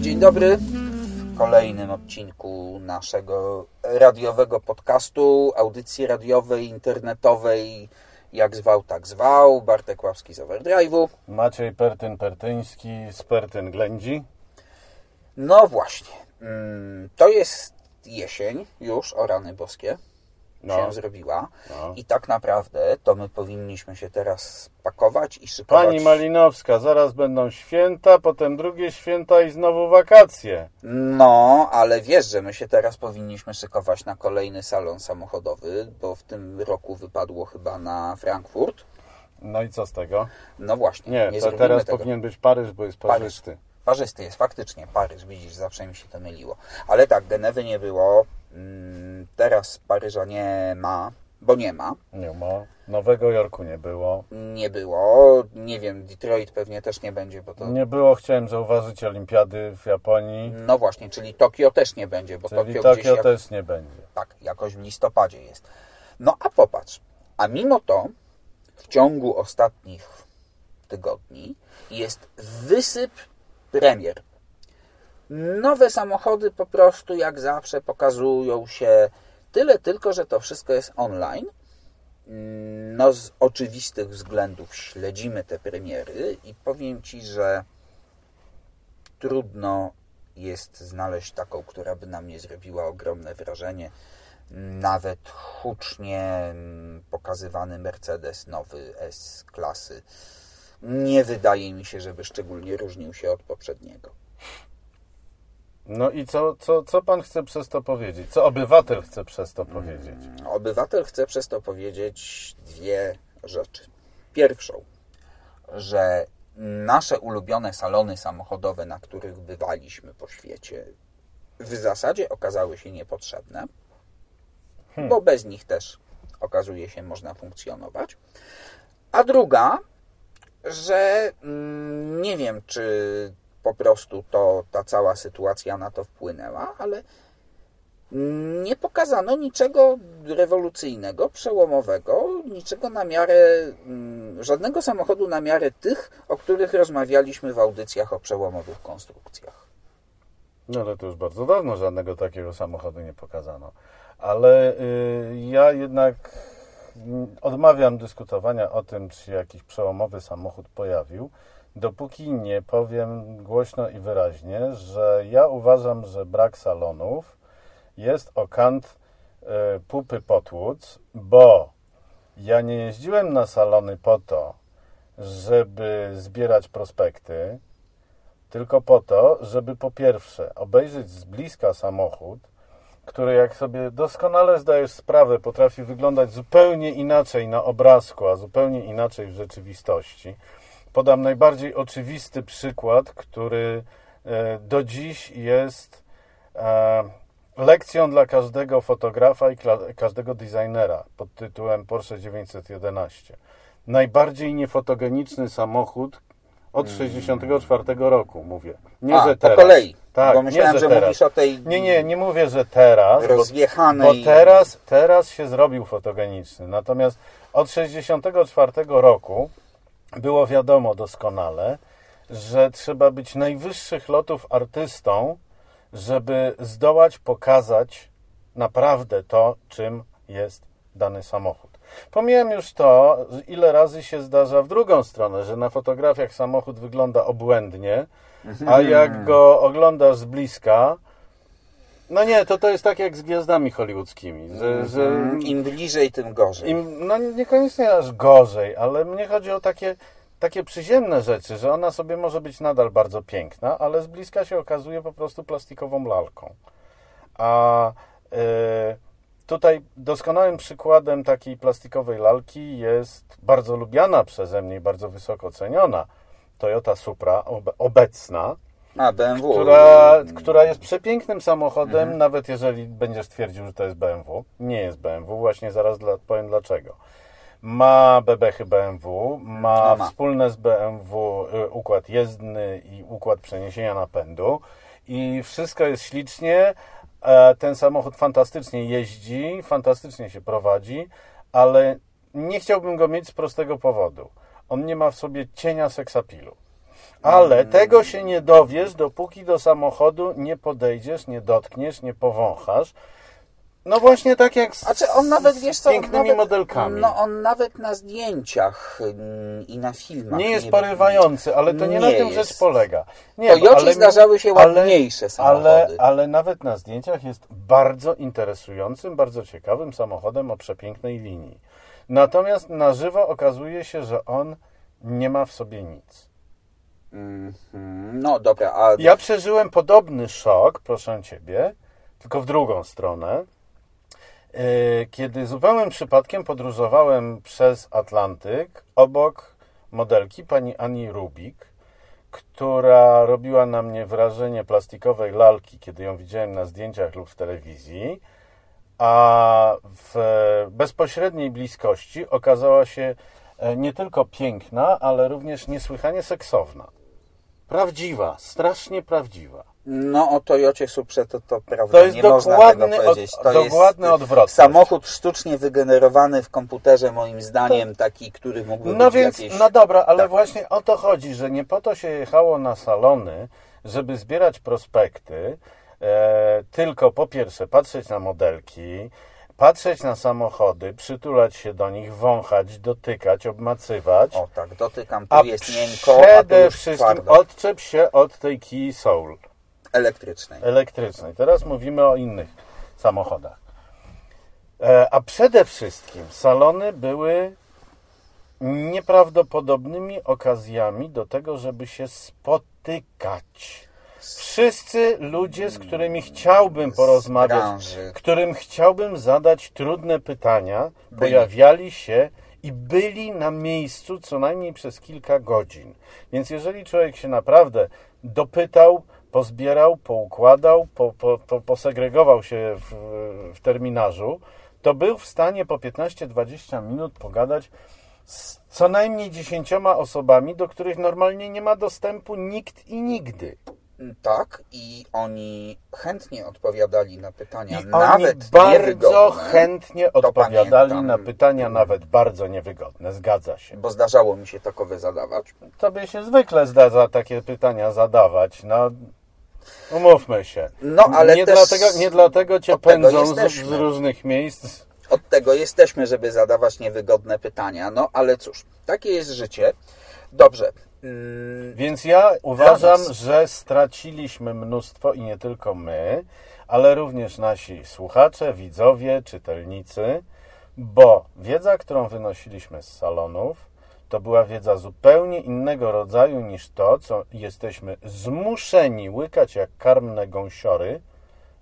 Dzień dobry. W kolejnym odcinku naszego radiowego podcastu, audycji radiowej, internetowej, jak zwał, tak zwał, Bartek Ławski z Overdrive'u. Maciej Pertyn-Pertyński z Pertyn-Ględzi. No właśnie, mm, to jest jesień już, o rany boskie No. się zrobiła No. i tak naprawdę to my powinniśmy się teraz pakować i szykować. Pani Malinowska, zaraz będą święta, potem drugie święta i znowu wakacje. No, ale wiesz, że my się teraz powinniśmy szykować na kolejny salon samochodowy, bo w tym roku wypadło chyba na Frankfurt. No i co z tego? No właśnie, Nie, nie, to teraz tego. powinien być Paryż, bo jest Paryż. parzysty. Parzysty jest, faktycznie, Paryż, widzisz, zawsze mi się to myliło. Ale tak, Genewy nie było, teraz Paryża nie ma, bo nie ma, Nie ma. Nowego Jorku nie było. nie było, nie wiem, Detroit pewnie też nie będzie, bo to... Nie było, chciałem zauważyć, olimpiady w Japonii. No właśnie, czyli Tokio też nie będzie, bo Czyli Tokio, gdzieś Tokio jak... też nie będzie. tak, jakoś w listopadzie jest. No a popatrz, a mimo to w ciągu ostatnich tygodni jest wysyp premier. Nowe samochody po prostu jak zawsze pokazują się tyle tylko, że to wszystko jest online. No z oczywistych względów śledzimy te premiery i powiem Ci, że trudno jest znaleźć taką, która by na mnie zrobiła ogromne wrażenie. Nawet hucznie mm, pokazywany Mercedes nowy S klasy nie wydaje mi się, żeby szczególnie różnił się od poprzedniego. No i co, co, co pan chce przez to powiedzieć? Co obywatel chce przez to powiedzieć? Obywatel chce przez to powiedzieć dwie rzeczy. Pierwszą, że nasze ulubione salony samochodowe, na których bywaliśmy po świecie, w zasadzie okazały się niepotrzebne, bo bez nich też okazuje się można funkcjonować. A druga, że mm, nie wiem, czy po prostu to ta cała sytuacja na to wpłynęła, ale nie pokazano niczego rewolucyjnego, przełomowego, niczego na miarę, mm, żadnego samochodu na miarę tych, o których rozmawialiśmy w audycjach o przełomowych konstrukcjach. No ale to już bardzo dawno żadnego takiego samochodu nie pokazano. Ale y, ja jednak mm, odmawiam dyskutowania o tym, czy jakiś przełomowy samochód pojawił, dopóki nie powiem głośno i wyraźnie, że ja uważam, że brak salonów jest o kant y, pupy potłuc, bo ja nie jeździłem na salony po to, żeby zbierać prospekty, tylko po to, żeby po pierwsze obejrzeć z bliska samochód, który jak sobie doskonale zdajesz sprawę, potrafi wyglądać zupełnie inaczej na obrazku, a zupełnie inaczej w rzeczywistości. Podam najbardziej oczywisty przykład, który e, do dziś jest e, lekcją dla każdego fotografa i każdego dezynera pod tytułem Porsche 911. Najbardziej niefotogeniczny samochód od 64 roku, mówię. Nie, A, że po teraz. kolei, Tak, bo myślałem, nie, że teraz. mówisz o tej Nie, nie, nie mówię, że teraz. bo- rozjechanej... bo teraz, teraz się zrobił fotogeniczny. Natomiast od 64 roku było wiadomo doskonale, że trzeba być najwyższych lotów artystą, żeby zdołać pokazać naprawdę to, czym jest dany samochód. Pomijam już to, ile razy się zdarza w drugą stronę, że na fotografiach samochód wygląda obłędnie, a jak go oglądasz z bliska, no nie, to to jest tak jak z gwiazdami hollywoodzkimi, że, że Mm, Im bliżej, tym gorzej. im, no niekoniecznie aż gorzej, ale mnie chodzi o takie, takie przyziemne rzeczy, że ona sobie może być nadal bardzo piękna, ale z bliska się okazuje po prostu plastikową lalką. A y, tutaj doskonałym przykładem takiej plastikowej lalki jest bardzo lubiana przeze mnie i bardzo wysoko ceniona Toyota Supra obe- obecna, A, BMW. która, która jest przepięknym samochodem, nawet jeżeli będziesz twierdził, że to jest BMW. Nie jest BMW, właśnie zaraz dla, powiem dlaczego. Ma bebechy BMW, ma, ma. wspólne z BMW y, układ jezdny i układ przeniesienia napędu i wszystko jest ślicznie. E, Ten samochód fantastycznie jeździ, fantastycznie się prowadzi, ale nie chciałbym go mieć z prostego powodu. on nie ma w sobie cienia seksapilu. Ale tego się nie dowiesz, dopóki do samochodu nie podejdziesz, nie dotkniesz, nie powąchasz. No właśnie tak jak z, A czy on nawet, wiesz co, pięknymi nawet, modelkami. No on nawet na zdjęciach mm, i na filmach nie jest porywający, ale to nie, na tym jest. rzecz polega. Nie, Toyocie bo- ale zdarzały się ładniejsze samochody. Ale, ale nawet na zdjęciach jest bardzo interesującym, bardzo ciekawym samochodem o przepięknej linii. Natomiast na żywo okazuje się, że on nie ma w sobie nic. Mhm. No dobra, a Ja przeżyłem podobny szok, proszę ciebie, tylko w drugą stronę. Yy, Kiedy zupełnym przypadkiem podróżowałem przez Atlantyk obok modelki pani Ani Rubik, która robiła na mnie wrażenie plastikowej lalki, kiedy ją widziałem na zdjęciach lub w telewizji, a w bezpośredniej bliskości okazała się e, nie tylko piękna, ale również niesłychanie seksowna. Prawdziwa, strasznie prawdziwa. no o Toyocie Suprze to, to prawda, To jest nie można dokładny tego powiedzieć. To dokładny jest samochód sztucznie wygenerowany w komputerze, moim zdaniem, taki, który mógłby No być więc, jakieś... no dobra, ale tak. właśnie o to chodzi, że nie po to się jechało na salony, żeby zbierać prospekty, e, tylko po pierwsze patrzeć na modelki, patrzeć na samochody, przytulać się do nich, wąchać, dotykać, obmacywać. O tak, dotykam, tu a jest miękko, a tu już wszystkim twardo. odczep się od tej Key Soul Elektrycznej. elektrycznej. Teraz mówimy o innych samochodach. E, A przede wszystkim salony były nieprawdopodobnymi okazjami do tego, żeby się spotykać. Wszyscy ludzie, z którymi chciałbym porozmawiać, którym chciałbym zadać trudne pytania, Byli. pojawiali się i byli na miejscu co najmniej przez kilka godzin. Więc jeżeli człowiek się naprawdę dopytał, pozbierał, poukładał, po, po, po, posegregował się w, w terminarzu, to był w stanie po 15-20 minut pogadać z co najmniej dziesięcioma osobami, do których normalnie nie ma dostępu nikt i nigdy. Tak, i oni chętnie odpowiadali na pytania, I nawet bardzo chętnie odpowiadali pamiętam. na pytania nawet bardzo niewygodne. Zgadza się. bo zdarzało mi się takowe zadawać. Tobie się zwykle zdarza takie pytania zadawać. No, umówmy się. No, ale nie, też dlatego, nie dlatego cię pędzą z, z różnych miejsc. Od tego jesteśmy, żeby zadawać niewygodne pytania. No, ale cóż, takie jest życie. Dobrze. Mm, Więc ja uważam, że straciliśmy mnóstwo i nie tylko my, ale również nasi słuchacze, widzowie, czytelnicy, bo wiedza, którą wynosiliśmy z salonów, to była wiedza zupełnie innego rodzaju niż to, co jesteśmy zmuszeni łykać jak karmne gąsiory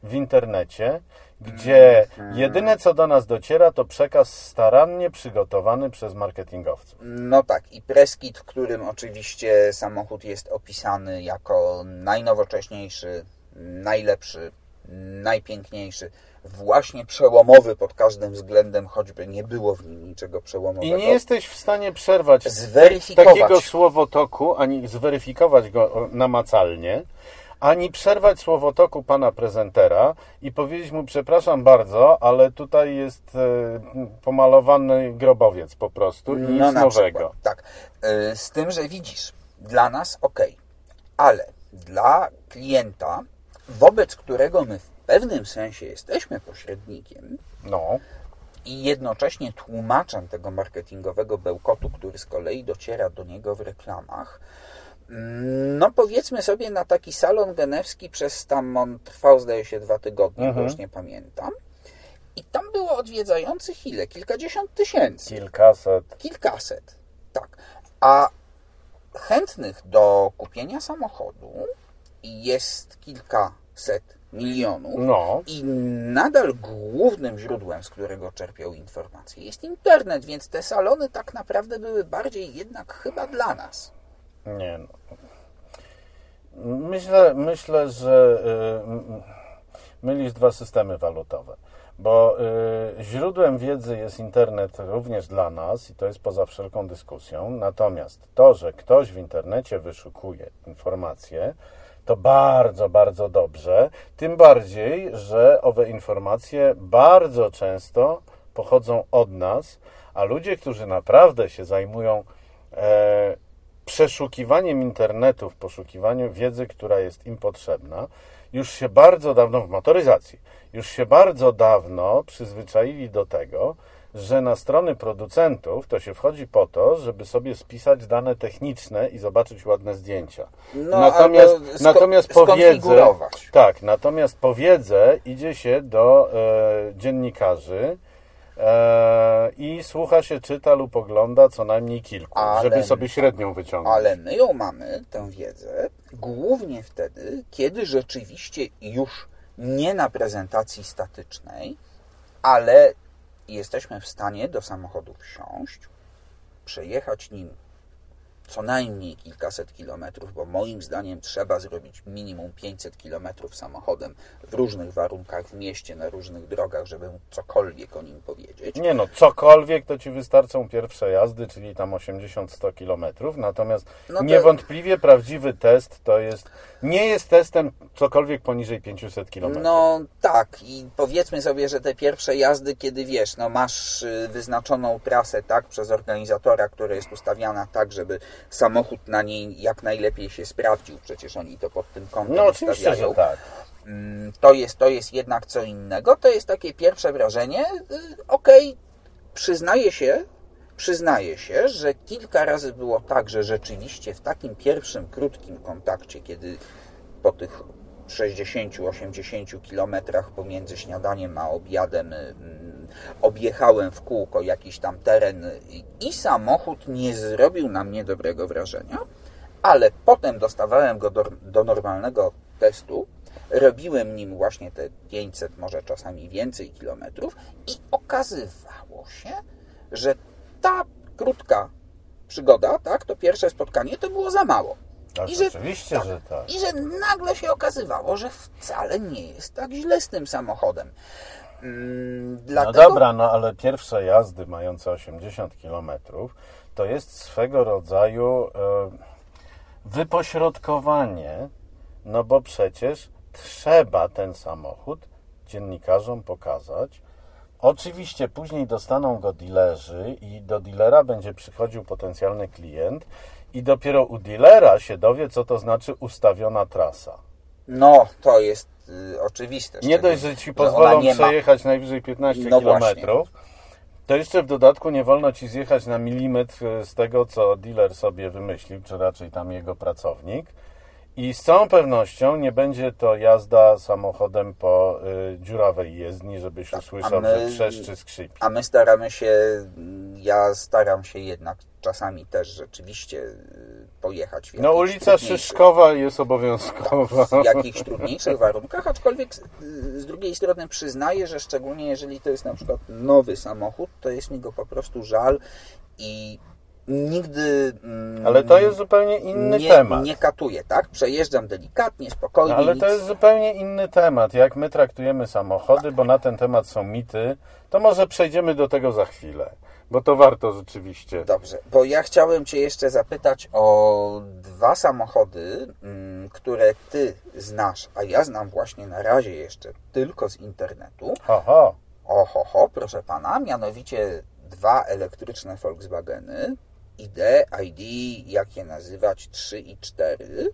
w internecie, gdzie jedyne co do nas dociera, to przekaz starannie przygotowany przez marketingowców. No tak, i preskit, w którym oczywiście samochód jest opisany jako najnowocześniejszy, najlepszy, najpiękniejszy, właśnie przełomowy pod każdym względem, choćby nie było w nim niczego przełomowego. I nie jesteś w stanie przerwać takiego słowotoku, ani zweryfikować go namacalnie, ani przerwać słowotoku pana prezentera i powiedzieć mu, przepraszam bardzo, ale tutaj jest e, pomalowany grobowiec po prostu i nic No, na nowego. przykład, tak. Y, Z tym, że widzisz, dla nas ok, ale dla klienta, wobec którego my w pewnym sensie jesteśmy pośrednikiem No, i jednocześnie tłumaczem tego marketingowego bełkotu, który z kolei dociera do niego w reklamach, no powiedzmy sobie na taki salon genewski przez tam on trwał zdaje się dwa tygodnie, Mhm. bo już nie pamiętam. I tam było odwiedzających ile? Kilkadziesiąt tysięcy. kilkaset. Kilkaset, tak. A chętnych do kupienia samochodu jest kilkaset milionów. No, I nadal głównym źródłem, z którego czerpią informacje, jest internet, więc te salony tak naprawdę były bardziej jednak chyba dla nas. Nie no. Myślę, myślę, że y, mylisz dwa systemy walutowe, bo y, źródłem wiedzy jest internet również dla nas i to jest poza wszelką dyskusją. Natomiast to, że ktoś w internecie wyszukuje informacje, to bardzo, bardzo dobrze. Tym bardziej, że owe informacje bardzo często pochodzą od nas, a ludzie, którzy naprawdę się zajmują e, przeszukiwaniem internetu w poszukiwaniu wiedzy, która jest im potrzebna, już się bardzo dawno w motoryzacji, już się bardzo dawno przyzwyczaili do tego, że na strony producentów to się wchodzi po to, żeby sobie spisać dane techniczne i zobaczyć ładne zdjęcia. No, natomiast sko- natomiast po wiedzę, skonfigurować. tak, natomiast po wiedzę idzie się do e, dziennikarzy i słucha się, czyta lub ogląda co najmniej kilku, Ale- żeby sobie średnią wyciągnąć. Ale my ją mamy, tę wiedzę, głównie wtedy, kiedy rzeczywiście już nie na prezentacji statycznej, ale jesteśmy w stanie do samochodu wsiąść, przejechać nim co najmniej kilkaset kilometrów, bo moim zdaniem trzeba zrobić minimum 500 kilometrów samochodem w różnych warunkach w mieście, na różnych drogach, żeby cokolwiek o nim powiedzieć. Nie no, cokolwiek to ci wystarczą pierwsze jazdy, czyli tam 80-100 kilometrów, natomiast No to- niewątpliwie prawdziwy test to jest, nie jest testem cokolwiek poniżej 500 kilometrów. No tak, i powiedzmy sobie, że te pierwsze jazdy, kiedy wiesz, no masz y, wyznaczoną trasę, tak, przez organizatora, która jest ustawiana tak, żeby samochód na niej jak najlepiej się sprawdził, przecież oni to pod tym kątem No oczywiście, że tak. Mm, To jest, to jest jednak co innego. To jest takie pierwsze wrażenie. Y, Okej, przyznaję się, przyznaję się, że kilka razy było tak, że rzeczywiście w takim pierwszym krótkim kontakcie, kiedy po tych 60-80 kilometrach pomiędzy śniadaniem a obiadem mm, objechałem w kółko jakiś tam teren i samochód nie zrobił na mnie dobrego wrażenia, ale potem dostawałem go do, do normalnego testu, robiłem nim właśnie te 500, może czasami więcej kilometrów i okazywało się, że ta krótka przygoda, tak, to pierwsze spotkanie, to było za mało. Tak, I że- oczywiście, że tak. I że nagle się okazywało, że wcale nie jest tak źle z tym samochodem. Mm, No Dlatego, dobra, no ale pierwsze jazdy mające 80 km to jest swego rodzaju e, wypośrodkowanie, no bo przecież trzeba ten samochód dziennikarzom pokazać. Oczywiście później dostaną go dilerzy i do dilera będzie przychodził potencjalny klient i dopiero u dilera się dowie, co to znaczy ustawiona trasa. No, to jest y, oczywiste. Nie dość, że ci pozwolą ma- przejechać najwyżej 15 No km, to jeszcze w dodatku nie wolno ci zjechać na milimetr e, z tego, co dealer sobie wymyślił, czy raczej tam jego pracownik. I z całą pewnością nie będzie to jazda samochodem po y, dziurawej jezdni, żebyś usłyszał, Tak, my- że trzeszczy, skrzypi. A my staramy się, ja staram się jednak czasami też rzeczywiście y, pojechać No ulica Szyszkowa jest obowiązkowa. w jakichś trudniejszych warunkach, aczkolwiek z, z drugiej strony przyznaję, że szczególnie jeżeli to jest na przykład nowy samochód, to jest mi go po prostu żal i nigdy mm, Ale to jest zupełnie inny nie, temat. nie katuję, tak? Przejeżdżam delikatnie, spokojnie. No, ale nic, to jest zupełnie inny temat. Jak my traktujemy samochody, bo na ten temat są mity, to może przejdziemy do tego za chwilę, bo to warto rzeczywiście. Dobrze, bo ja chciałem Cię jeszcze zapytać o dwa samochody, mm, które Ty znasz, a ja znam właśnie na razie jeszcze tylko z internetu. Ho, ho. Oho, ho, proszę Pana, mianowicie dwa elektryczne Volkswageny, ID, ID, jak je nazywać, 3 i 4.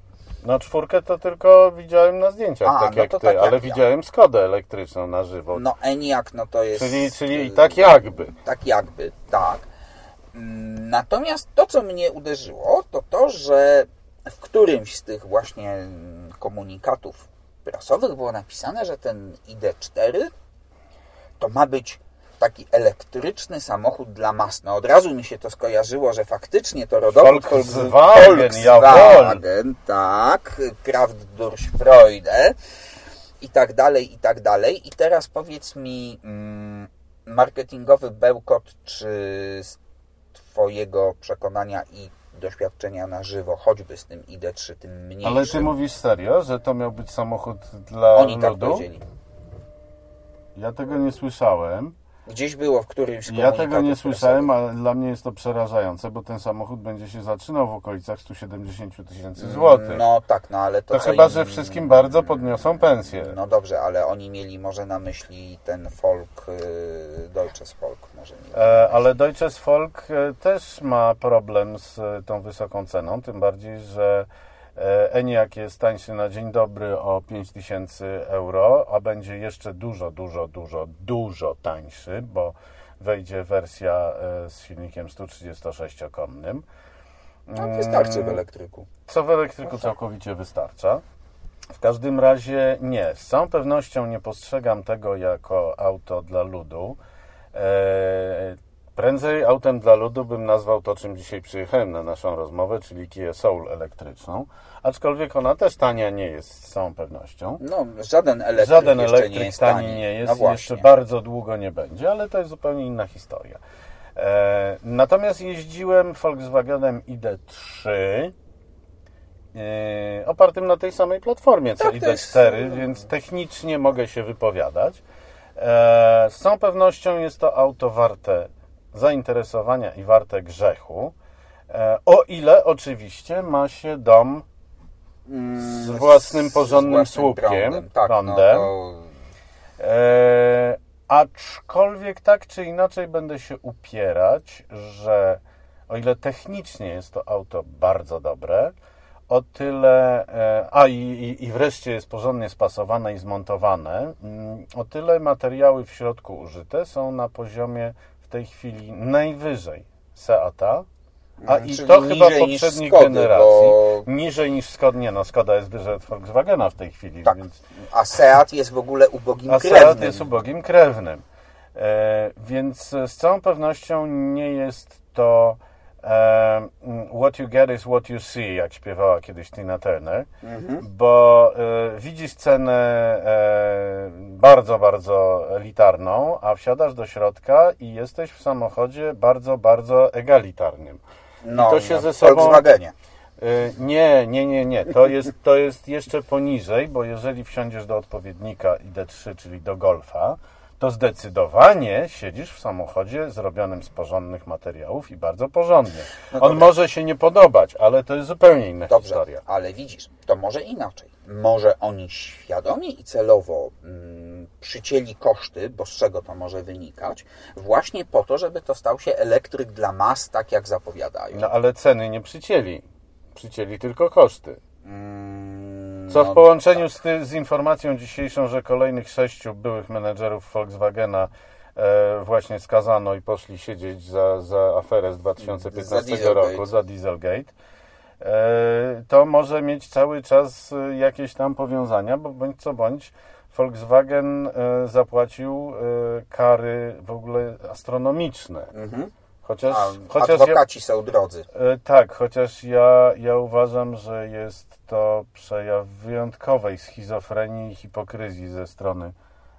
No czwórkę to tylko widziałem na zdjęciach, A, tak no jak ty, tak jak ale ja. widziałem Skodę elektryczną na żywo. No ENIAC, no to jest... czyli, czyli y, i tak jakby. Tak jakby, tak. Mm, Natomiast to, co mnie uderzyło, to to, że w którymś z tych właśnie mm, komunikatów prasowych było napisane, że ten ID4 to ma być taki elektryczny samochód dla mas. No od razu mi się to skojarzyło, że faktycznie to rodowód Volkswagen, Volkswagen tak, Kraft durch Freude i tak dalej, i tak dalej. I teraz powiedz mi, mm, marketingowy bełkot, czy z Twojego przekonania i doświadczenia na żywo, choćby z tym ID3, tym mniejszym. Ale ty mówisz serio, że to miał być samochód dla Oni tak ludu? powiedzieli. Ja tego nie słyszałem. Gdzieś było w którymś Ja tego nie słyszałem, ale dla mnie jest to przerażające, bo ten samochód będzie się zaczynał w okolicach 170 tysięcy złotych. No tak, no ale to To chyba, im- że wszystkim bardzo podniosą pensję. No dobrze, ale oni mieli może na myśli ten folk, y, Deutsches Folk może nie. E, Ale Deutsches Volk e, też ma problem z tą wysoką ceną, tym bardziej, że ENIAC jest tańszy na dzień dobry o 5000 euro, a będzie jeszcze dużo, dużo, dużo, dużo tańszy, bo wejdzie wersja e, z silnikiem 136-konnym. No, wystarczy w elektryku. Co w elektryku całkowicie wystarcza. W każdym razie nie. Z całą pewnością nie postrzegam tego jako auto dla ludu. Prędzej autem dla ludu bym nazwał to, czym dzisiaj przyjechałem na naszą rozmowę, czyli Kia Soul elektryczną. Aczkolwiek ona też tania nie jest z całą pewnością. No, żaden elektryk Żaden elektryk nie jest tani tani. nie jest no jeszcze bardzo długo nie będzie, ale to jest zupełnie inna historia. E, natomiast jeździłem Volkswagenem ID3 e, opartym na tej samej platformie co Tak, to jest- ID4, więc technicznie mogę się wypowiadać. E, z całą pewnością jest to auto warte zainteresowania i warte grzechu. E, o ile oczywiście ma się dom Mm, z własnym porządnym własnym słupkiem, prądem. Tak, prądem. No, to E, aczkolwiek tak czy inaczej będę się upierać, że o ile technicznie jest to auto bardzo dobre, o tyle, e, a i, i, wreszcie jest porządnie spasowane i zmontowane, mm, o tyle materiały w środku użyte są na poziomie tej chwili najwyżej Seata, a i to chyba poprzednich Skody, generacji. bo- Niżej niż Skoda, nie no, Skoda jest wyżej od Volkswagena w tej chwili, tak. więc A Seat jest w ogóle ubogim a krewnym. Seat jest ubogim krewnym. E, więc z całą pewnością nie jest to what you get is what you see, jak śpiewała kiedyś Tina Turner, bo e, widzisz cenę e, bardzo, bardzo elitarną, a wsiadasz do środka i jesteś w samochodzie bardzo, bardzo egalitarnym. no, to się no, ze sobą- Volkswagenie. Y, Nie, nie, nie, nie. To jest, to jest jeszcze poniżej, bo jeżeli wsiądziesz do odpowiednika ID3, czyli do Golfa, to zdecydowanie siedzisz w samochodzie zrobionym z porządnych materiałów i bardzo porządnie. No On może się nie podobać, ale to jest zupełnie inna Dobrze, historia. ale widzisz, to może inaczej. Może oni świadomie i celowo mm, przycięli koszty, bo z czego to może wynikać, właśnie po to, żeby to stał się elektryk dla mas, tak jak zapowiadają. No ale ceny nie przycięli. Przycięli tylko koszty. Co no, w połączeniu z, ty, z informacją dzisiejszą, że kolejnych sześciu byłych menedżerów Volkswagena e, właśnie skazano i poszli siedzieć za, za aferę z 2015 Za roku, za Dieselgate, e, to może mieć cały czas e, jakieś tam powiązania, bo bądź co bądź Volkswagen e, zapłacił e, kary w ogóle astronomiczne. Mhm. Chociaż, A chociaż ja, adwokaci są drodzy. E, Tak, chociaż ja, ja uważam, że jest to przejaw wyjątkowej schizofrenii i hipokryzji ze strony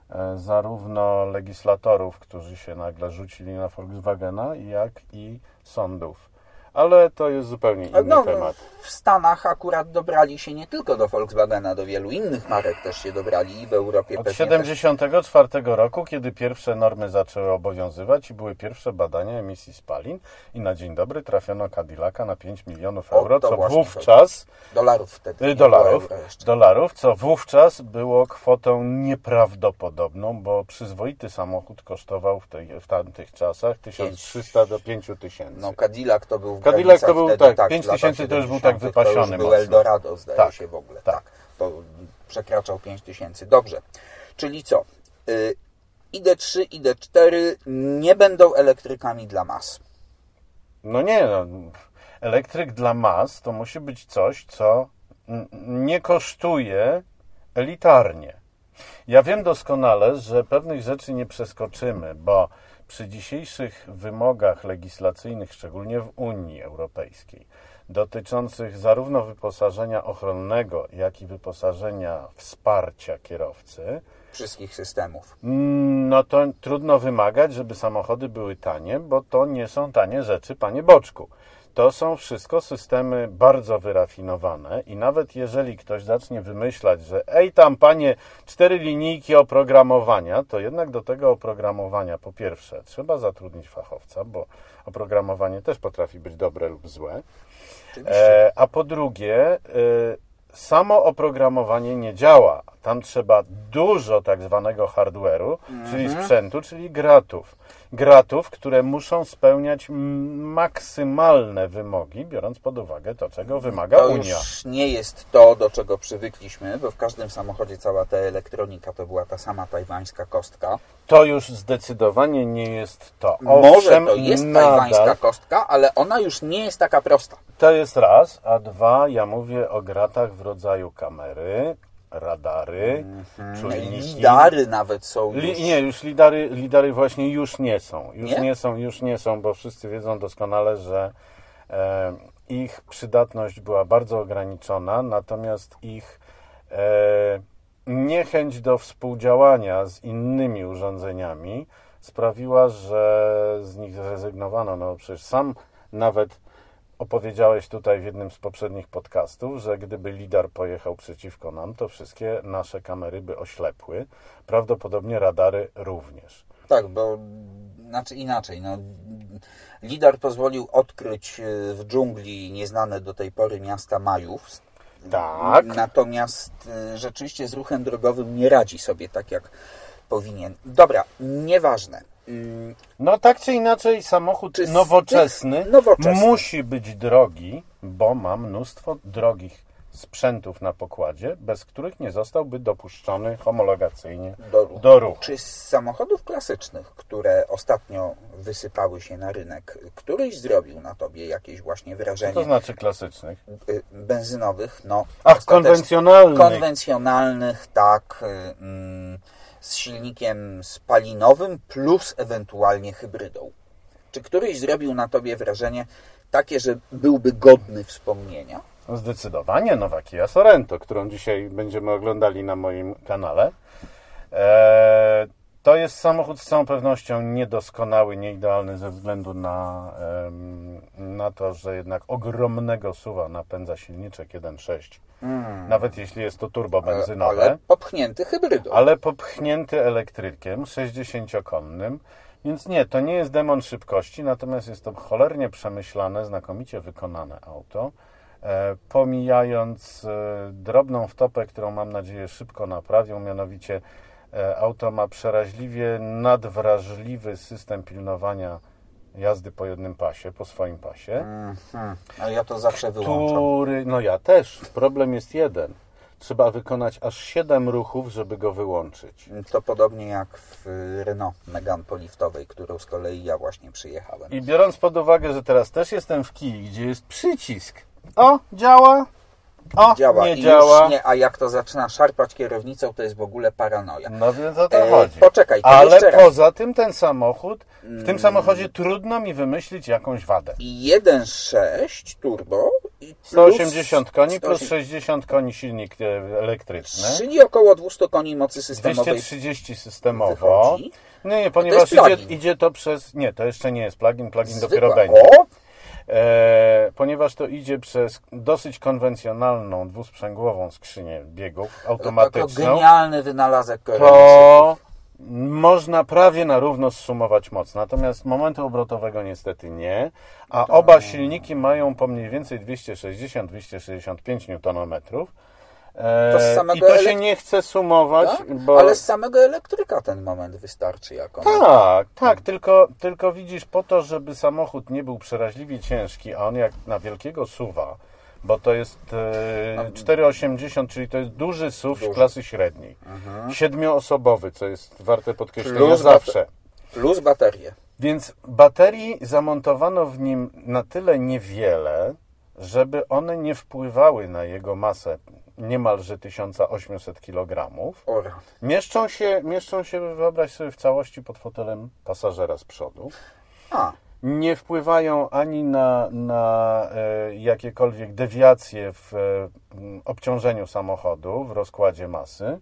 e, zarówno legislatorów, którzy się nagle rzucili na Volkswagena, jak i sądów. Ale to jest zupełnie inny No, temat. w Stanach akurat dobrali się nie tylko do Volkswagena, do wielu innych marek też się dobrali i w Europie Od pewnie 74 roku, kiedy pierwsze normy zaczęły obowiązywać i były pierwsze badania emisji spalin i na dzień dobry trafiono Cadillaca na 5 milionów O, euro, to co wówczas też dolarów wtedy. Y, dolarów, dolarów, co wówczas było kwotą nieprawdopodobną, bo przyzwoity samochód kosztował w, tej, w tamtych czasach 1300 do 5000. No Cadillac to był w Cadillac to był, tak, w 5 latach tysięcy to już był tak 70., wypasiony To już był. Eldorado zdaje Tak, się w ogóle. tak. Tak. To przekraczał 5 tysięcy. Dobrze. Czyli co? Y, ID3, ID4 nie będą elektrykami dla mas. No nie, no, elektryk dla mas to musi być coś, co nie kosztuje elitarnie. Ja wiem doskonale, że pewnych rzeczy nie przeskoczymy, bo przy dzisiejszych wymogach legislacyjnych, szczególnie w Unii Europejskiej, dotyczących zarówno wyposażenia ochronnego, jak i wyposażenia wsparcia kierowcy, Wszystkich systemów. no to trudno wymagać, żeby samochody były tanie, bo to nie są tanie rzeczy, panie Boczku. To są wszystko systemy bardzo wyrafinowane i nawet jeżeli ktoś zacznie wymyślać, że ej tam panie, cztery linijki oprogramowania, to jednak do tego oprogramowania po pierwsze trzeba zatrudnić fachowca, bo oprogramowanie też potrafi być dobre lub złe. E, a po drugie, e, samo oprogramowanie nie działa. Tam trzeba dużo tak zwanego hardware'u, czyli Mhm. sprzętu, czyli gratów. Gratów, które muszą spełniać maksymalne wymogi, biorąc pod uwagę to, czego wymaga To Unia. już nie jest to, do czego przywykliśmy, bo w każdym samochodzie cała ta elektronika to była ta sama tajwańska kostka. To już zdecydowanie nie jest to. Może Owszem, to jest nadal, tajwańska kostka, ale ona już nie jest taka prosta. To jest raz, a dwa, ja mówię o gratach w rodzaju kamery, radary, czujniki. Lidary nawet są już. Li, nie, już lidary, lidary właśnie już nie są. Już Nie? nie? są, już nie są, bo wszyscy wiedzą doskonale, że e, ich przydatność była bardzo ograniczona, natomiast ich e, niechęć do współdziałania z innymi urządzeniami sprawiła, że z nich zrezygnowano. No przecież sam nawet opowiedziałeś tutaj w jednym z poprzednich podcastów, że gdyby lidar pojechał przeciwko nam, to wszystkie nasze kamery by oślepły. Prawdopodobnie radary również. Tak, bo znaczy inaczej. No, Lidar pozwolił odkryć y, w dżungli nieznane do tej pory miasta Majów. Tak. Natomiast y, rzeczywiście z ruchem drogowym nie radzi sobie tak, jak powinien. Dobra, nieważne. Mm, No tak czy inaczej, samochód nowoczesny, tych nowoczesnych? musi być drogi, bo ma mnóstwo drogich sprzętów na pokładzie, bez których nie zostałby dopuszczony homologacyjnie Do ruchu. do ruchu. Czy z samochodów klasycznych, które ostatnio wysypały się na rynek, któryś zrobił na tobie jakieś właśnie Co wrażenie to znaczy klasycznych? y, benzynowych? No, Ach, konwencjonalnych. konwencjonalnych, tak, y, mm, z silnikiem spalinowym plus ewentualnie hybrydą. Czy któryś zrobił na tobie wrażenie takie, że byłby godny wspomnienia? Zdecydowanie nowa Kia Sorento, którą dzisiaj będziemy oglądali na moim kanale. Eee, to jest samochód z całą pewnością niedoskonały, nieidealny ze względu na, na to, że jednak ogromnego suwa napędza silniczek 1.6. Nawet jeśli jest to turbo benzynowe. Ale popchnięty hybrydą. ale popchnięty elektrykiem 60-konnym. Więc nie, to nie jest demon szybkości, natomiast jest to cholernie przemyślane, znakomicie wykonane auto. E, pomijając e, drobną wtopę, którą mam nadzieję szybko naprawią, mianowicie e, auto ma przeraźliwie nadwrażliwy system pilnowania jazdy po jednym pasie, po swoim pasie, Mhm. A ja to zawsze wyłączam. który, no ja też, problem jest jeden. Trzeba wykonać aż 7 ruchów, żeby go wyłączyć. To podobnie jak w Renault Megane poliftowej, którą z kolei ja właśnie przyjechałem. I biorąc pod uwagę, że teraz też jestem w kij, gdzie jest przycisk. O, działa. O, Działa nie i działa. już nie, a jak to zaczyna szarpać kierownicą, to jest w ogóle paranoja. No więc o to E, chodzi. poczekaj, to Ale jeszcze raz. poza tym ten samochód, w Mm. tym samochodzie trudno mi wymyślić jakąś wadę. I 1.6 turbo i plus 180 koni plus 180, 60 koni silnik e, elektryczny. Czyli około 200 koni mocy systemowej 230 systemowo. wychodzi. Nie, nie, ponieważ idzie, plug-in. idzie to przez. Nie, to jeszcze nie jest plugin, plugin Zwykła. dopiero będzie. O, ponieważ to idzie przez dosyć konwencjonalną, dwusprzęgłową skrzynię biegów to automatyczną, genialny wynalazek to można prawie na równo zsumować moc. Natomiast momentu obrotowego niestety nie, a oba silniki mają po mniej więcej 260-265 Nm. E, To z samego I to się nie chce sumować, Tak? bo... Ale z samego elektryka ten moment wystarczy jako. Tak, tak, tylko, tylko widzisz, po to, żeby samochód nie był przeraźliwie ciężki, a on jak na wielkiego suwa, bo to jest e, 4,80, czyli to jest duży SUV Duży. klasy średniej. Siedmioosobowy, co jest warte podkreślenia Plus zawsze. Plus baterie. Więc baterii zamontowano w nim na tyle niewiele, żeby one nie wpływały na jego masę niemalże 1800 kg. Mieszczą się, mieszczą się, wyobraź sobie, w całości pod fotelem pasażera z przodu. A, Nie wpływają ani na, na e, jakiekolwiek dewiacje w e, obciążeniu samochodu, w rozkładzie masy.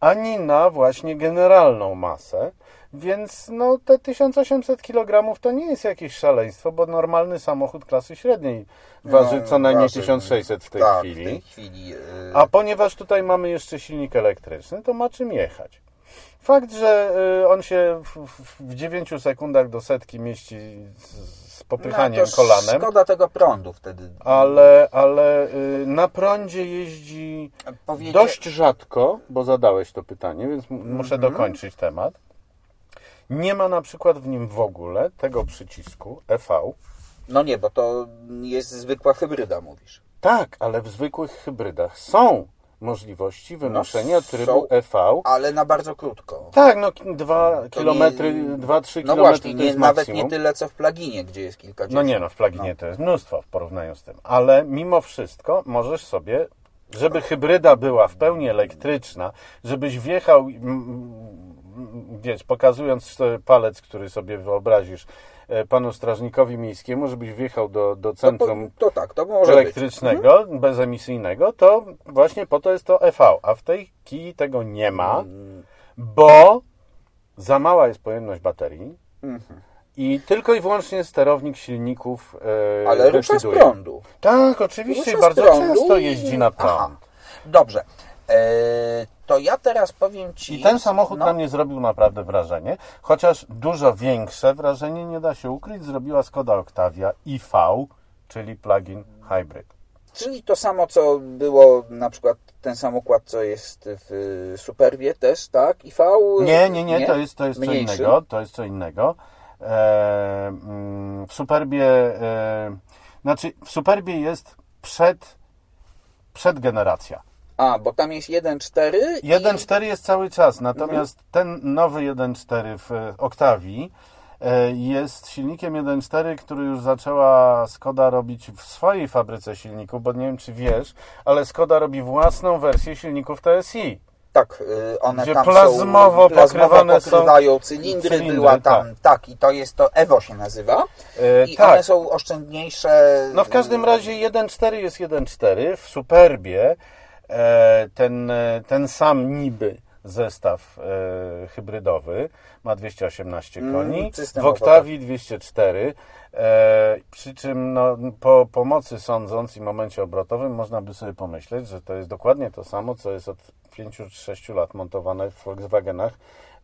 ani na właśnie generalną masę. Więc no, te 1800 kg to nie jest jakieś szaleństwo, bo normalny samochód klasy średniej waży No, co najmniej waży- 1600 w tej tak, chwili. w tej chwili. y, A ponieważ tutaj mamy jeszcze silnik elektryczny, to ma czym jechać. Fakt, że y, on się w, w- w 9 sekundach do setki mieści z, popychaniem no, to kolanem, Szkoda tego prądu wtedy. ale, ale y, na prądzie jeździ Powiedzie- dość rzadko, bo zadałeś to pytanie, więc muszę Mhm. dokończyć temat. Nie ma na przykład w nim w ogóle tego przycisku EV. No nie, bo to jest zwykła hybryda, mówisz. Tak, ale w zwykłych hybrydach są możliwości wymuszenia No, trybu są. EV. Ale na bardzo krótko. Tak, no k- dwa To kilometry, nie- dwa, trzy No kilometry właśnie, to nie, jest nawet maksimum. nie tyle co w pluginie, gdzie jest kilkadziesiąt. No nie no, w pluginie to jest mnóstwo w porównaniu z tym. Ale mimo wszystko możesz sobie, żeby hybryda była w pełni elektryczna, żebyś wjechał, wiesz, pokazując palec, który sobie wyobrazisz e, panu strażnikowi miejskiemu, żebyś wjechał do, do to, po, centrum to tak, to może być. elektrycznego, bezemisyjnego, to właśnie po to jest to EV. A w tej kiji tego nie ma, Mm, bo za mała jest pojemność baterii mhm. i tylko i wyłącznie sterownik silników e, Ale rusza z decyduje. prądu. Tak, oczywiście, Rusza bardzo prądu często jeździ na prąd. Aha. Dobrze. E, to ja teraz powiem Ci... I ten samochód no, na mnie zrobił naprawdę wrażenie, chociaż dużo większe wrażenie, nie da się ukryć, zrobiła Skoda Octavia IV, czyli plug-in hybrid. Czyli to samo, co było na przykład ten sam układ, co jest w Superbie też, tak? IV? Nie, nie, nie, to jest, to jest co innego, to jest co innego. E, mm, w Superbie, e, znaczy w Superbie jest przed, przedgeneracja. A, bo tam jest 1.4 i... 1.4 jest cały czas, natomiast ten nowy 1.4 w e, Octavii e, jest silnikiem 1.4, który już zaczęła Skoda robić w swojej fabryce silników, bo nie wiem czy wiesz, ale Skoda robi własną wersję silników TSI. Tak, y, one Gdzie tam plazmowo są, plazmowo pokrywane są pokrywają cylindry, cylindry, była tam, tak. tak. i to jest to Evo się nazywa E, i tak, one są oszczędniejsze. no w każdym razie 1.4 jest 1.4, w Superbie ten, e, ten sam niby zestaw e, hybrydowy ma 218 Mm, koni, w Octavii 204, e, przy czym no, po pomocy sądząc i momencie obrotowym można by sobie pomyśleć, że to jest dokładnie to samo, co jest od 5 czy 6 lat montowane w Volkswagenach,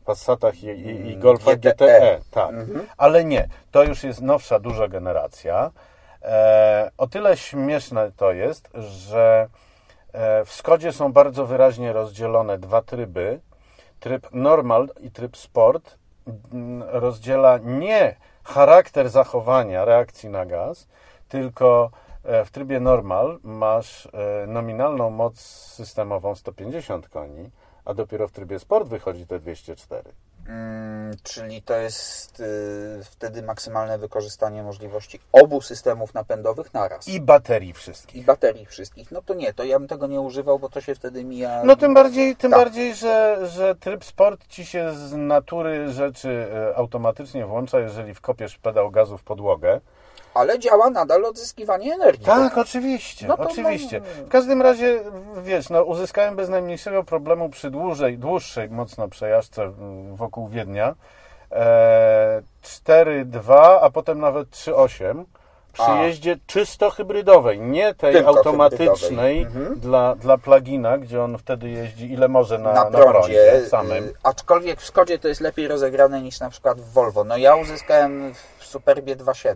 Passatach i, i, i Golfa GTE. GTE. Tak. Ale nie, to już jest nowsza duża generacja. E, o tyle śmieszne to jest, że e, w Skodzie są bardzo wyraźnie rozdzielone dwa tryby. Tryb normal i tryb sport mm, rozdziela nie charakter zachowania reakcji na gaz, tylko e, w trybie normal masz e, nominalną moc systemową 150 koni, a dopiero w trybie sport wychodzi te 204. Mm, czyli to jest y, wtedy maksymalne wykorzystanie możliwości obu systemów napędowych naraz. I baterii wszystkich. I baterii wszystkich. No to nie, to ja bym tego nie używał, bo to się wtedy mija. No tym bardziej, tym Tak. bardziej że, że tryb sport ci się z natury rzeczy e, automatycznie włącza, jeżeli wkopiesz pedał gazu w podłogę. Ale działa nadal odzyskiwanie energii. Tak, oczywiście, No oczywiście. W każdym razie, wiesz, no, uzyskałem bez najmniejszego problemu przy dłużej, dłuższej mocno przejażdżce wokół Wiednia e, 4,2, a potem nawet 3,8 przy jeździe czysto hybrydowej, nie tej Tylko automatycznej hybrydowej. Mhm. dla, dla plugina, gdzie on wtedy jeździ ile może na, na na prądzie, prądzie samym. y, aczkolwiek w Skodzie to jest lepiej rozegrane niż na przykład w Volvo. No ja uzyskałem w Superbie 2.7.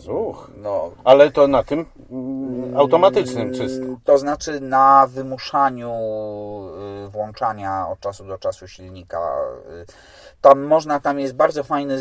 Zuch. No, Ale to na tym mm, automatycznym czysto. To znaczy na wymuszaniu y, włączania od czasu do czasu silnika. y, Tam można, tam jest bardzo fajny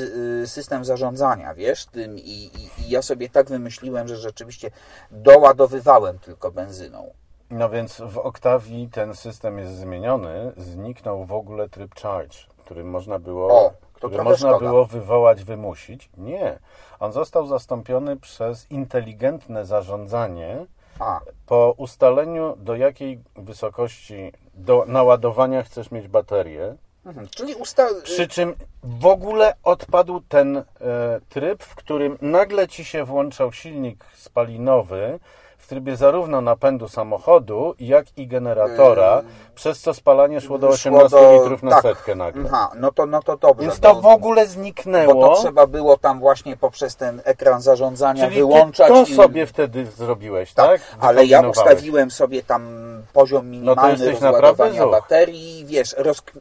y, system zarządzania, wiesz, tym i, i, i ja sobie tak wymyśliłem, że rzeczywiście doładowywałem tylko benzyną. No więc w Octavii ten system jest zmieniony. Zniknął w ogóle tryb charge, który można było, O, który można szkoda. było wywołać, wymusić. Nie. On został zastąpiony przez inteligentne zarządzanie A, po ustaleniu do jakiej wysokości do naładowania chcesz mieć baterię. mhm, czyli usta... Przy czym w ogóle odpadł ten e, tryb, w którym nagle ci się włączał silnik spalinowy trybie zarówno napędu samochodu, jak i generatora, przez co spalanie szło do 18 Szło do- litrów na tak. setkę nagle. Aha, no to, no to dobrze. Więc to bo- w ogóle Bo zniknęło. to trzeba było tam właśnie poprzez ten ekran zarządzania Czyli wyłączać. to i- sobie wtedy zrobiłeś, tak? Ale ja ustawiłem sobie tam poziom minimalny No jesteś naprawdę baterii, wiesz, rozk...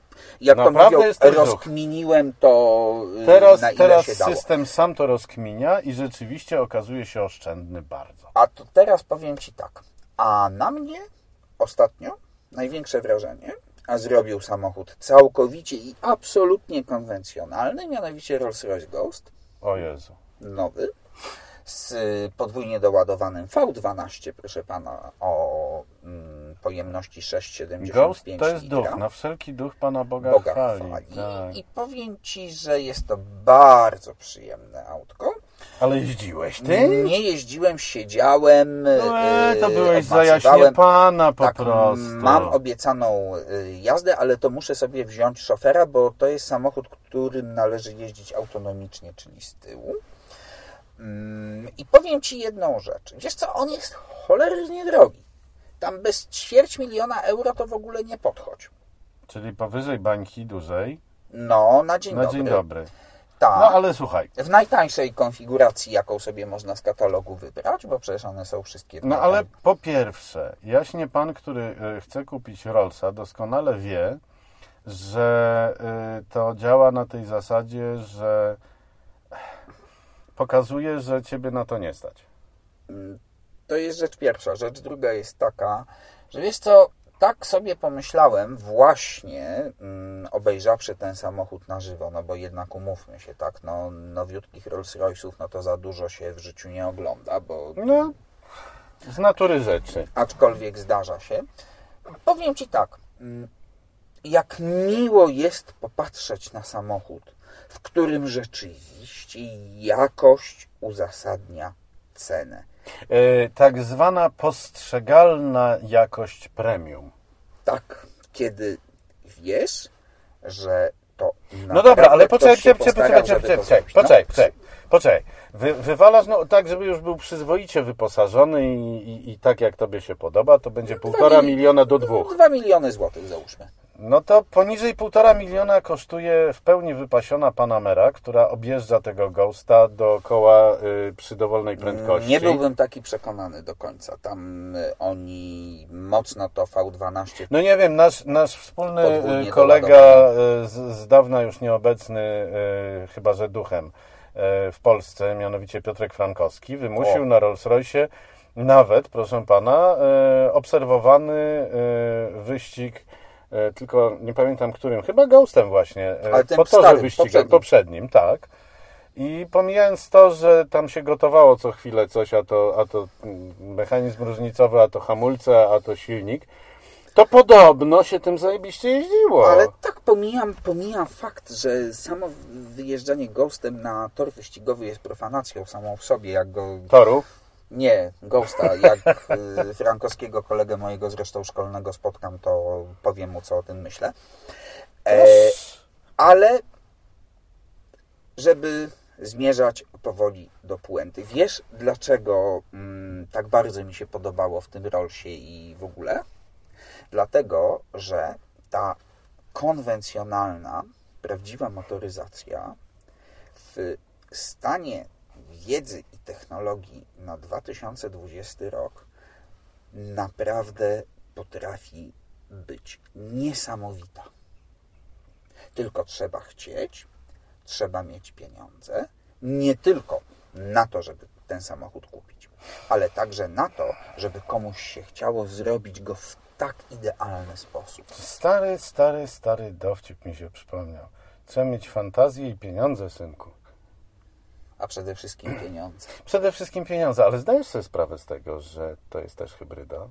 jak to Naprawdę mówią, jesteś zuch. rozkminiłem to y, Teraz, na ile teraz się dało. system sam to rozkminia i rzeczywiście okazuje się oszczędny bardzo. A to teraz powiem Ci tak, a na mnie ostatnio największe wrażenie a zrobił samochód całkowicie i absolutnie konwencjonalny, mianowicie Rolls-Royce Ghost, O Jezu. nowy, z podwójnie doładowanym V12, proszę pana, o mm, pojemności 6,75 Ghost to jest litra. duch, na wszelki duch Pana Boga, Boga chwali. chwali. Tak. I powiem Ci, że jest to bardzo przyjemne autko. Ale jeździłeś ty? Nie jeździłem, siedziałem, E, to byłeś za obmacywałem. jaśnie Pana po tak, prostu. Mam obiecaną y, jazdę, ale to muszę sobie wziąć szofera, bo to jest samochód, którym należy jeździć autonomicznie, czyli z tyłu. Mm, I powiem Ci jedną rzecz. Wiesz co, on jest cholernie drogi. Tam bez ćwierć miliona euro to w ogóle nie podchodź. Czyli powyżej bańki dużej. No, na dzień Na dobry. dzień dobry. Tak. No ale słuchaj, W najtańszej konfiguracji, jaką sobie można z katalogu wybrać, bo przecież one są wszystkie no ale po pierwsze, jaśnie pan, który y, chce kupić Rollsa, doskonale wie, że y, to działa na tej zasadzie, że pokazuje, że ciebie na to nie stać. To jest rzecz pierwsza. Rzecz druga jest taka, że wiesz co, tak sobie pomyślałem właśnie mm, obejrzawszy ten samochód na żywo, no bo jednak umówmy się, tak, no nowiutkich Rolls Royce'ów, no to za dużo się w życiu nie ogląda, bo No, z natury rzeczy. aczkolwiek zdarza się. Powiem Ci tak, mm, jak miło jest popatrzeć na samochód, w którym rzeczywiście jakość uzasadnia cenę. Y, tak zwana postrzegalna jakość premium. Tak, kiedy wiesz, że to No dobra, ale poczekaj, poczekaj, poczekaj, postarał, poczekaj, poczekaj. No. poczekaj, poczekaj, poczekaj. Wy, wywalasz no, tak, żeby już był przyzwoicie wyposażony i, i, i tak jak tobie się podoba, to będzie półtora mil- miliona do dwóch. Dwa miliony złotych załóżmy. No to poniżej półtora miliona kosztuje w pełni wypasiona Panamera, która objeżdża tego Ghosta dookoła y, przy dowolnej prędkości. Nie byłbym taki przekonany do końca. Tam y, oni mocno to V12 No nie wiem, nasz, nasz wspólny y, kolega y, z, z dawna już nieobecny, y, chyba że duchem, y, w Polsce, mianowicie Piotrek Frankowski, wymusił O. na Rolls-Roycie nawet, proszę pana, obserwowany wyścig, tylko nie pamiętam którym, chyba Ghostem właśnie, y, Ale po torze starym, wyścigowym, poprzednim. poprzednim, tak. I pomijając to, że tam się gotowało co chwilę coś, a to, a to mm, mechanizm różnicowy, a to hamulce, a to silnik, to podobno się tym zajebiście jeździło. Ale tak pomijam, pomijam fakt, że samo wyjeżdżanie Ghostem na tor wyścigowy jest profanacją samą w sobie, jak go... Toru? Nie, Ghosta, jak y, frankowskiego kolegę mojego zresztą szkolnego spotkam, to powiem mu, co o tym myślę. E, ale żeby zmierzać powoli do puenty. Wiesz, dlaczego mm, tak bardzo mi się podobało w tym Rollsie i w ogóle? Dlatego, że ta konwencjonalna, prawdziwa motoryzacja w stanie wiedzy technologii na 2020 rok naprawdę potrafi być niesamowita. Tylko trzeba chcieć, trzeba mieć pieniądze, nie tylko na to, żeby ten samochód kupić, ale także na to, żeby komuś się chciało zrobić go w tak idealny sposób. Stary, stary, stary dowcip mi się przypomniał. Trzeba mieć fantazję i pieniądze, synku. A przede wszystkim pieniądze. Przede wszystkim pieniądze, ale zdajesz sobie sprawę z tego, że to jest też hybryda?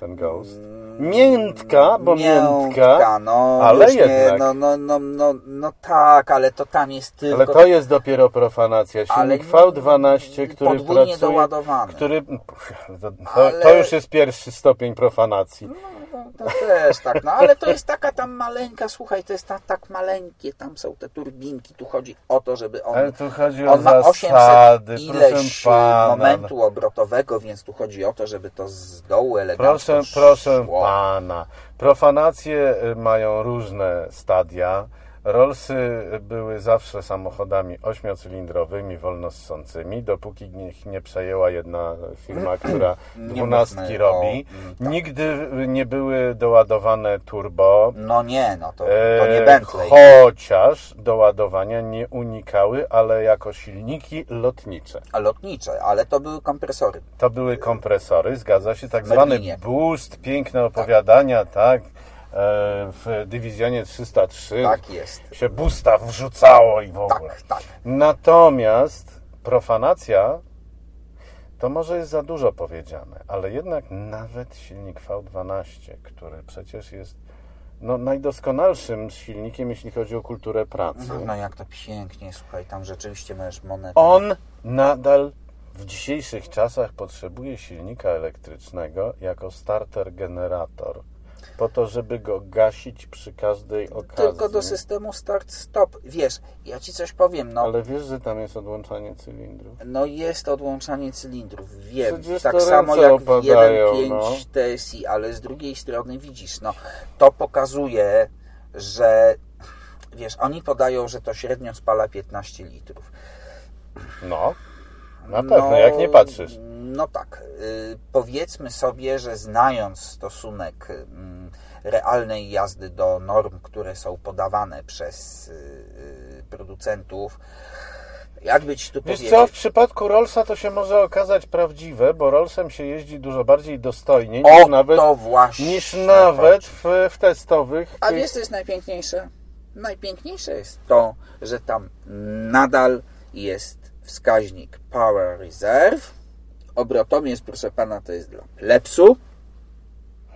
Ten Ghost? Miętka, bo miętka, no, ale nie, jednak. no, no, no, no, no tak, ale to tam jest tylko... Ale to jest dopiero profanacja. Ale Silnik V12, który pracuje, doładowany. który, to, to, Ale- to już jest pierwszy stopień profanacji. No to, to też tak, no ale to jest taka tam maleńka, słuchaj, to jest ta, tak maleńkie, tam są te turbinki, tu chodzi o to, żeby on... Ale tu chodzi o on ma 800 zasady, proszę ileś pana. momentu obrotowego, więc tu chodzi o to, żeby to z dołu elegancko Proszę, proszę szło. pana. Profanacje y, mają różne stadia. Rollsy były zawsze samochodami ośmiocylindrowymi, wolnossącymi, dopóki ich nie przejęła jedna firma, która dwunastki robi. o- mm, tak. Nigdy nie były doładowane turbo. No nie, no to, to E, nie Bentley. Chociaż doładowania nie unikały, ale jako silniki lotnicze. A lotnicze, ale to były kompresory. To były kompresory, zgadza się, tak zwany boost, piękne opowiadania, tak, e, w dywizjonie 303 Tak jest. się boosta wrzucało i w ogóle. Tak, tak. Natomiast profanacja to może jest za dużo powiedziane, ale jednak nawet silnik V12, który przecież jest no, najdoskonalszym silnikiem, jeśli chodzi o kulturę pracy. No, no jak to pięknie, słuchaj, tam rzeczywiście masz monetę. On nadal w dzisiejszych czasach potrzebuje silnika elektrycznego jako starter generator. Po to, żeby go gasić przy każdej okazji. Tylko do systemu start-stop. Wiesz, ja ci coś powiem, no, Ale wiesz, że tam jest odłączanie cylindrów. no jest odłączanie cylindrów, wiem. Przecież tak samo jak w opadają, 1.5 no. TSI, ale z drugiej strony widzisz, no, to pokazuje, że wiesz, oni podają, że to średnio spala 15 litrów. No, na pewno, jak nie patrzysz. No tak. y, powiedzmy sobie, że znając stosunek mm, realnej jazdy do norm, które są podawane przez y, y, producentów, jakby ci tu Wiesz co, w przypadku Rollsa to się może okazać prawdziwe, bo Rollsem się jeździ dużo bardziej dostojnie O, niż nawet, to właśnie niż nawet w, w testowych. A wiesz, co jest najpiękniejsze? Najpiękniejsze jest to, że tam nadal jest wskaźnik Power Reserve. Obrotomierz, proszę pana, to jest dla plepsu.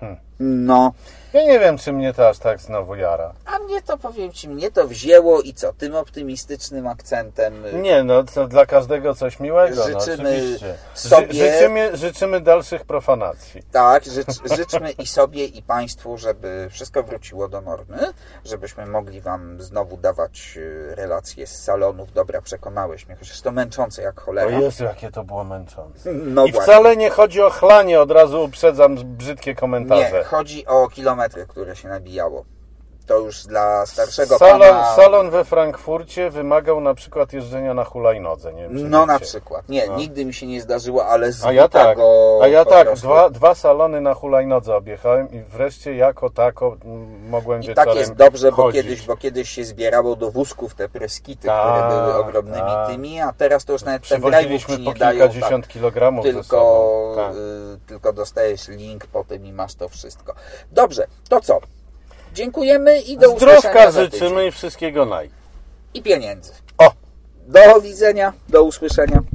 Hmm. No, Ja nie wiem, czy mnie to aż tak znowu jara. Mnie to, powiem ci, mnie to wzięło i co, tym optymistycznym akcentem... y, Nie, no to dla każdego coś miłego. Życzymy no, oczywiście. Ży- sobie- Życzymy, życzymy dalszych profanacji. Tak, życz, życzmy i sobie, i Państwu, żeby wszystko wróciło do normy, żebyśmy mogli Wam znowu dawać y, relacje z salonów. Dobra, przekonałeś mnie, chociaż to męczące jak O cholera. Jezu, jakie to było męczące. No I właśnie. wcale nie chodzi o chlanie, od razu uprzedzam brzydkie komentarze. Nie, chodzi o kilometry, które się nabijało. To już dla starszego Salon, pana... salon we Frankfurcie wymagał na przykład jeżdżenia na hulajnodze. Nie wiem, No na przykład. Nie, No. nigdy mi się nie zdarzyło, ale z A ja tak, a ja tak, dwa, dwa salony na hulajnodze objechałem i wreszcie jako tako mogłem I wieczorem tak jest dobrze, bo kiedyś, bo kiedyś się zbierało do wózków te preskity, Tak, które były ogromnymi tak. tymi, a teraz to już nawet ten drive'ów ci po nie dają. kilkadziesiąt tak. kilogramów tylko. Tak. y, tylko dostajesz link potem i masz to wszystko. Dobrze, to co? Dziękujemy i do usłyszenia Zdrowka życzymy i wszystkiego naj. I pieniędzy. O! Do widzenia, do usłyszenia.